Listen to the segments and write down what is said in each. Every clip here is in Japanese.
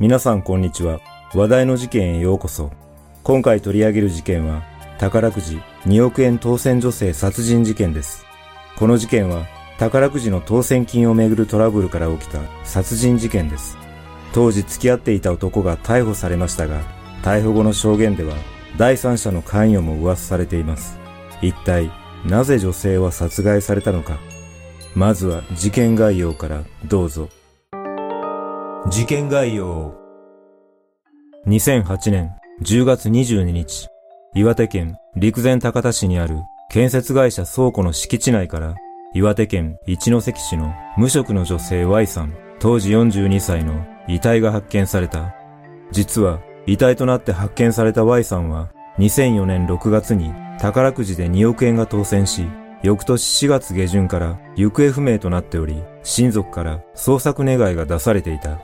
皆さんこんにちは。話題の事件へようこそ。今回取り上げる事件は、宝くじ2億円当選女性殺人事件です。この事件は、宝くじの当選金をめぐるトラブルから起きた殺人事件です。当時付き合っていた男が逮捕されましたが、逮捕後の証言では、第三者の関与も噂されています。一体、なぜ女性は殺害されたのか。まずは事件概要からどうぞ。事件概要2008年10月22日、岩手県陸前高田市にある建設会社倉庫の敷地内から岩手県一関市の無職の女性 Y さん、当時42歳の遺体が発見された。実は遺体となって発見された Y さんは2004年6月に宝くじで2億円が当選し、翌年4月下旬から行方不明となっており、親族から捜索願いが出されていた。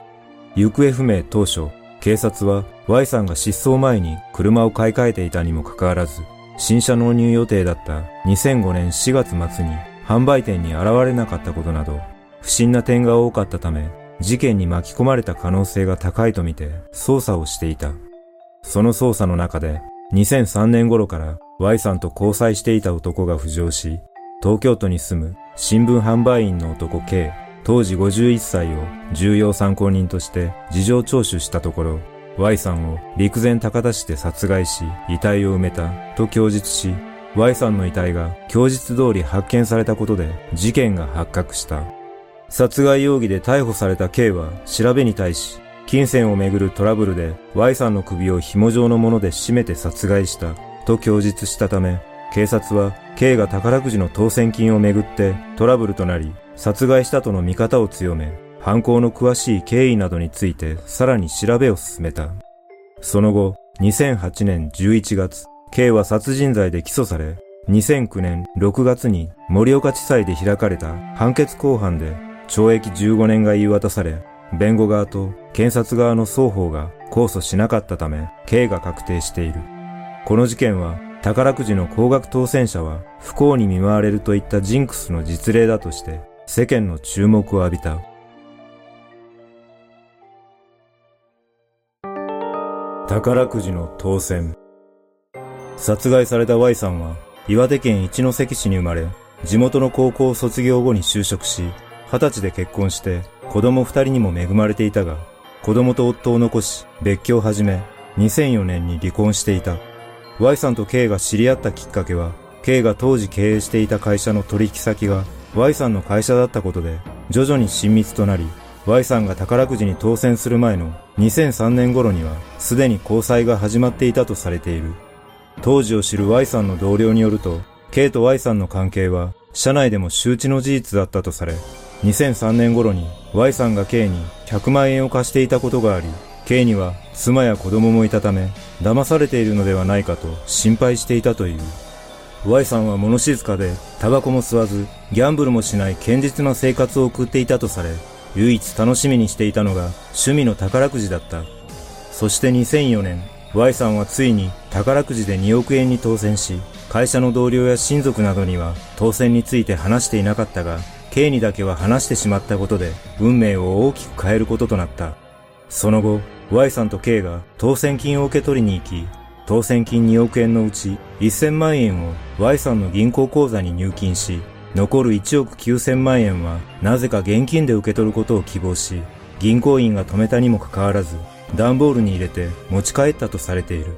行方不明当初、警察は Y さんが失踪前に車を買い替えていたにもかかわらず、新車納入予定だった2005年4月末に販売店に現れなかったことなど、不審な点が多かったため、事件に巻き込まれた可能性が高いとみて捜査をしていた。その捜査の中で、2003年頃から Y さんと交際していた男が浮上し、東京都に住む新聞販売員の男 K 当時51歳を重要参考人として事情聴取したところ、Y さんを陸前高田市で殺害し、遺体を埋めたと供述し、Y さんの遺体が供述通り発見されたことで事件が発覚した。殺害容疑で逮捕された K は調べに対し、金銭をめぐるトラブルで Y さんの首を紐状のもので絞めて殺害したと供述したため、警察は K が宝くじの当選金をめぐってトラブルとなり、殺害したとの見方を強め、犯行の詳しい経緯などについてさらに調べを進めた。その後、2008年11月、K は殺人罪で起訴され、2009年6月に盛岡地裁で開かれた判決公判で懲役15年が言い渡され、弁護側と検察側の双方が控訴しなかったため、刑が確定している。この事件は宝くじの高額当選者は不幸に見舞われるといったジンクスの実例だとして世間の注目を浴びた。宝くじの当選。殺害された Y さんは岩手県一関市に生まれ、地元の高校卒業後に就職し、二十歳で結婚して子供二人にも恵まれていたが、子供と夫を残し別居を始め、2004年に離婚していた。Y さんと K が知り合ったきっかけは、K が当時経営していた会社の取引先が Y さんの会社だったことで徐々に親密となり Y さんが宝くじに当選する前の2003年頃にはすでに交際が始まっていたとされている。当時を知る Y さんの同僚によると K と Y さんの関係は社内でも周知の事実だったとされ2003年頃に Y さんが K に100万円を貸していたことがあり K には妻や子供もいたため騙されているのではないかと心配していたという Y さんは物静かで、タバコも吸わず、ギャンブルもしない堅実な生活を送っていたとされ、唯一楽しみにしていたのが趣味の宝くじだった。そして2004年、Y さんはついに宝くじで2億円に当選し、会社の同僚や親族などには当選について話していなかったが、K にだけは話してしまったことで運命を大きく変えることとなった。その後、Y さんと K が当選金を受け取りに行き、当選金2億円のうち1000万円を Y さんの銀行口座に入金し、残る1億9000万円はなぜか現金で受け取ることを希望し、銀行員が止めたにもかかわらず、段ボールに入れて持ち帰ったとされている。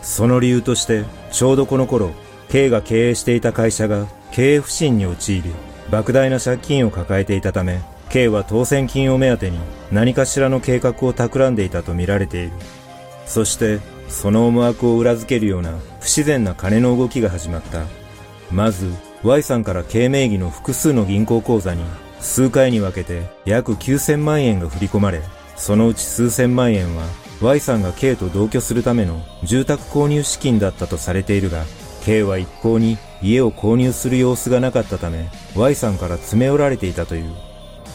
その理由として、ちょうどこの頃、K が経営していた会社が経営不振に陥り、莫大な借金を抱えていたため、K は当選金を目当てに何かしらの計画を企んでいたと見られている。そして、その思惑を裏付けるような不自然な金の動きが始まった。まず、Y さんから K 名義の複数の銀行口座に数回に分けて約9000万円が振り込まれ、そのうち数千万円は Y さんが K と同居するための住宅購入資金だったとされているが、K は一向に家を購入する様子がなかったため、Y さんから詰め寄られていたという。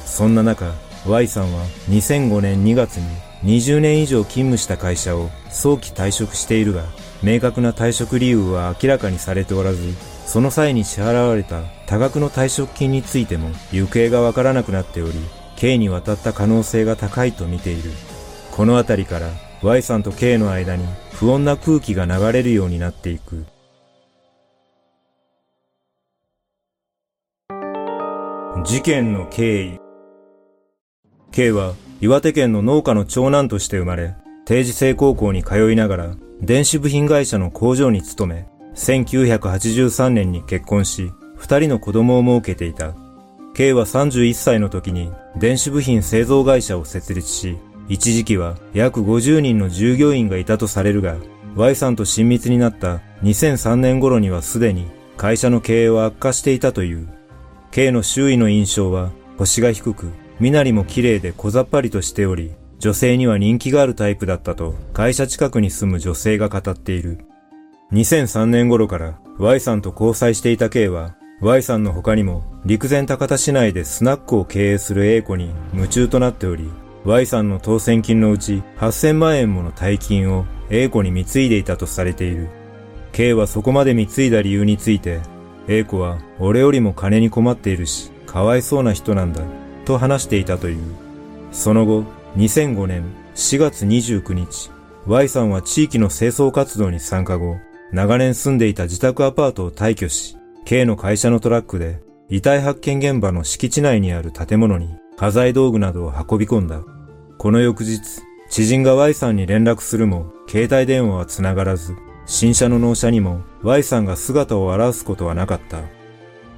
そんな中、Y さんは2005年2月に20年以上勤務した会社を早期退職しているが、明確な退職理由は明らかにされておらず、その際に支払われた多額の退職金についても行方がわからなくなっており、K に渡った可能性が高いと見ている。このあたりから Y さんと K の間に不穏な空気が流れるようになっていく。事件の経緯 K は岩手県の農家の長男として生まれ、定時制高校に通いながら電子部品会社の工場に勤め、1983年に結婚し、二人の子供を設けていた。K は31歳の時に電子部品製造会社を設立し、一時期は約50人の従業員がいたとされるが、Y さんと親密になった2003年頃にはすでに会社の経営は悪化していたという。K の周囲の印象は腰が低く、身なりも綺麗で小ざっぱりとしており、女性には人気があるタイプだったと会社近くに住む女性が語っている。2003年頃から Y さんと交際していた K は Y さんの他にも陸前高田市内でスナックを経営する A 子に夢中となっており Y さんの当選金のうち8000万円もの大金を A 子に貢いでいたとされている。K はそこまで貢いだ理由について A 子は俺よりも金に困っているし、かわいそうな人なんだ、と話していたという。その後、2005年4月29日、Y さんは地域の清掃活動に参加後、長年住んでいた自宅アパートを退去し、K の会社のトラックで遺体発見現場の敷地内にある建物に家財道具などを運び込んだ。この翌日、知人が Y さんに連絡するも、携帯電話は繋がらず、新車の納車にも Y さんが姿を現すことはなかった。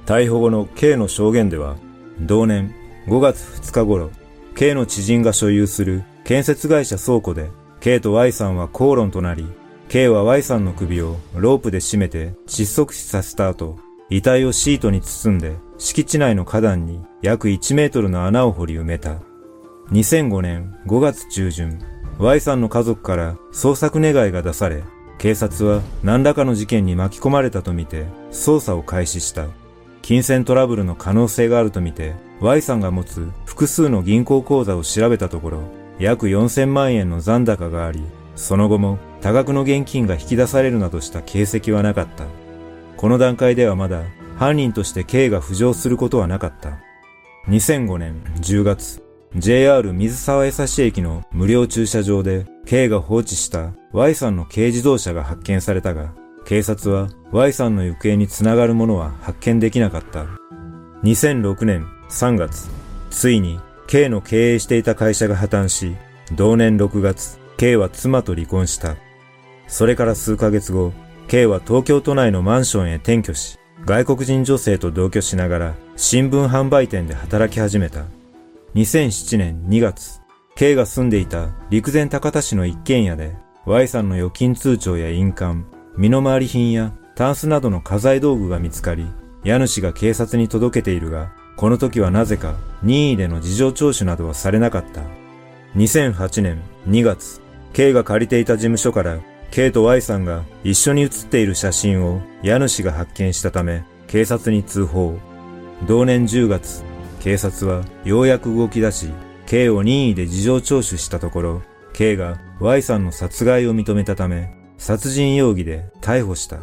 逮捕後の K の証言では、同年5月2日頃、K の知人が所有する建設会社倉庫で K と Y さんは口論となり、K は Y さんの首をロープで締めて窒息死させた後、遺体をシートに包んで敷地内の花壇に約1メートルの穴を掘り埋めた。2005年5月中旬、Y さんの家族から捜索願いが出され、警察は何らかの事件に巻き込まれたとみて捜査を開始した。金銭トラブルの可能性があるとみて Y さんが持つ複数の銀行口座を調べたところ約4000万円の残高があり、その後も多額の現金が引き出されるなどした形跡はなかった。この段階ではまだ犯人として K が浮上することはなかった。2005年10月、JR 水沢江差駅の無料駐車場で K が放置した Y さんの軽自動車が発見されたが、警察は Y さんの行方につながるものは発見できなかった。2006年3月、ついに K の経営していた会社が破綻し、同年6月、K は妻と離婚した。それから数ヶ月後、K は東京都内のマンションへ転居し、外国人女性と同居しながら新聞販売店で働き始めた。2007年2月、K が住んでいた陸前高田市の一軒家で、Y さんの預金通帳や印鑑、身の回り品やタンスなどの家財道具が見つかり、家主が警察に届けているが、この時はなぜか任意での事情聴取などはされなかった。2008年2月、K が借りていた事務所から K と Y さんが一緒に写っている写真を家主が発見したため警察に通報。同年10月、警察はようやく動き出し、K を任意で事情聴取したところ、K が Y さんの殺害を認めたため、殺人容疑で逮捕した。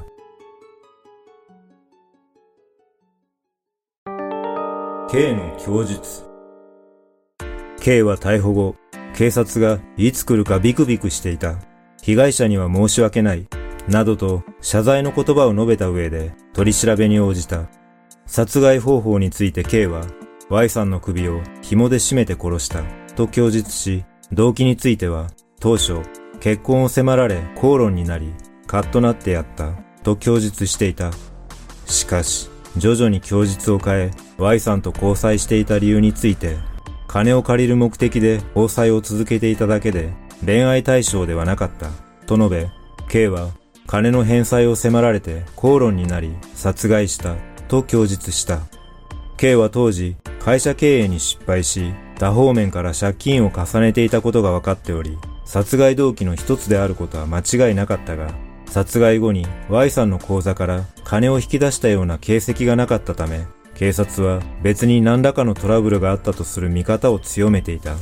K の供述 K は逮捕後、警察がいつ来るかビクビクしていた。被害者には申し訳ない。などと謝罪の言葉を述べた上で取り調べに応じた。殺害方法について K は Y さんの首を紐で締めて殺したと供述し、動機については当初結婚を迫られ口論になりカッとなってやったと供述していた。しかし、徐々に供述を変え、Y さんと交際していた理由について、金を借りる目的で交際を続けていただけで、恋愛対象ではなかった、と述べ、K は金の返済を迫られて口論になり殺害した、と供述した。K は当時、会社経営に失敗し、多方面から借金を重ねていたことが分かっており、殺害動機の一つであることは間違いなかったが、殺害後に Y さんの口座から金を引き出したような形跡がなかったため、警察は別に何らかのトラブルがあったとする見方を強めていた。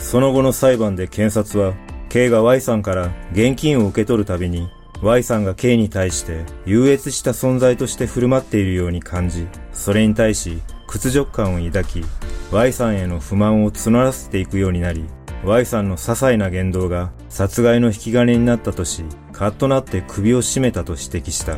その後の裁判で検察は、K が Y さんから現金を受け取るたびに、Y さんが K に対して優越した存在として振る舞っているように感じ、それに対し屈辱感を抱き、Y さんへの不満を募らせていくようになり、Y さんの些細な言動が殺害の引き金になったとし、カッとなって首を絞めたと指摘した。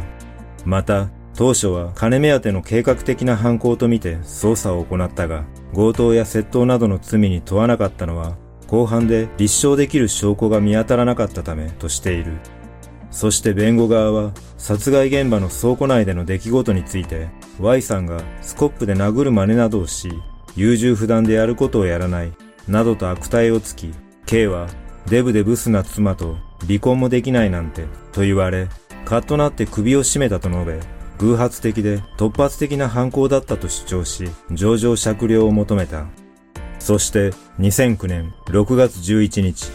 また、当初は金目当ての計画的な犯行とみて捜査を行ったが、強盗や窃盗などの罪に問わなかったのは、後半で立証できる証拠が見当たらなかったためとしている。そして弁護側は、殺害現場の倉庫内での出来事について、Y さんがスコップで殴る真似などをし、優柔不断でやることをやらない、などと悪態をつき、K はデブでブスな妻と離婚もできないなんてと言われ、カッとなって首を絞めたと述べ、偶発的で突発的な犯行だったと主張し、上場酌量を求めた。そして2009年6月11日、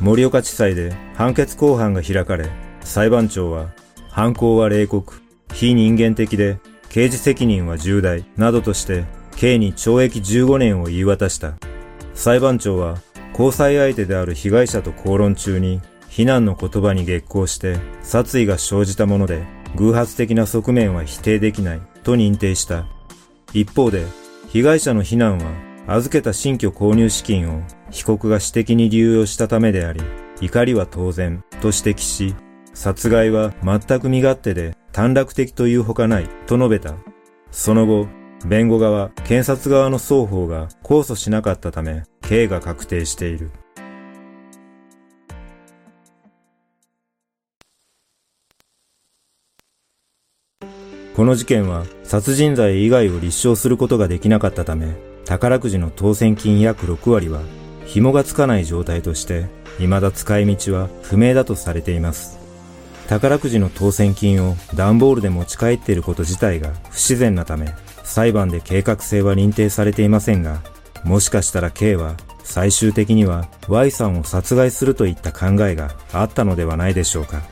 盛岡地裁で判決公判が開かれ、裁判長は、犯行は冷酷、非人間的で、刑事責任は重大、などとして、刑に懲役15年を言い渡した。裁判長は、交際相手である被害者と口論中に、非難の言葉に激高して殺意が生じたもので、偶発的な側面は否定できないと認定した。一方で、被害者の非難は、預けた新居購入資金を被告が私的に流用したためであり、怒りは当然と指摘し、殺害は全く身勝手で短絡的というほかないと述べた。その後、弁護側、検察側の双方が控訴しなかったため、刑が確定している。この事件は殺人罪以外を立証することができなかったため、宝くじの当選金約6割は紐がつかない状態として、未だ使い道は不明だとされています。宝くじの当選金を段ボールで持ち帰っていること自体が不自然なため、裁判で計画性は認定されていませんが、もしかしたら K は最終的には Y さんを殺害するといった考えがあったのではないでしょうか。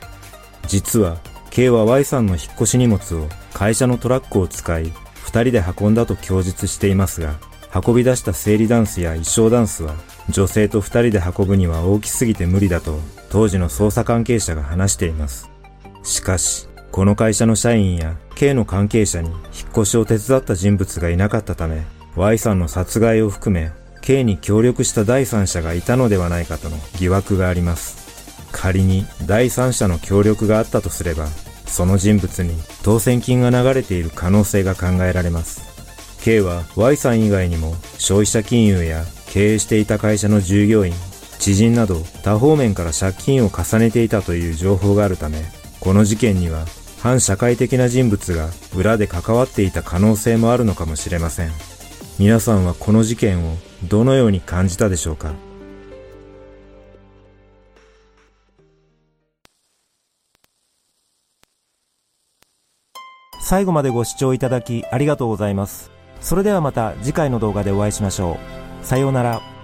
実は K は Y さんの引っ越し荷物を会社のトラックを使い、二人で運んだと供述していますが、運び出した生理ダンスや衣装ダンスは女性と二人で運ぶには大きすぎて無理だと当時の捜査関係者が話しています。しかし、この会社の社員や K の関係者に引っ越しを手伝った人物がいなかったため、Y さんの殺害を含め、K に協力した第三者がいたのではないかとの疑惑があります。仮に第三者の協力があったとすれば、その人物に当選金が流れている可能性が考えられます。K は Y さん以外にも消費者金融や経営していた会社の従業員、知人など多方面から借金を重ねていたという情報があるため、この事件には反社会的な人物が裏で関わっていた可能性もあるのかもしれません。皆さんはこの事件をどのように感じたでしょうか？最後までご視聴いただきありがとうございます。それではまた次回の動画でお会いしましょう。さようなら。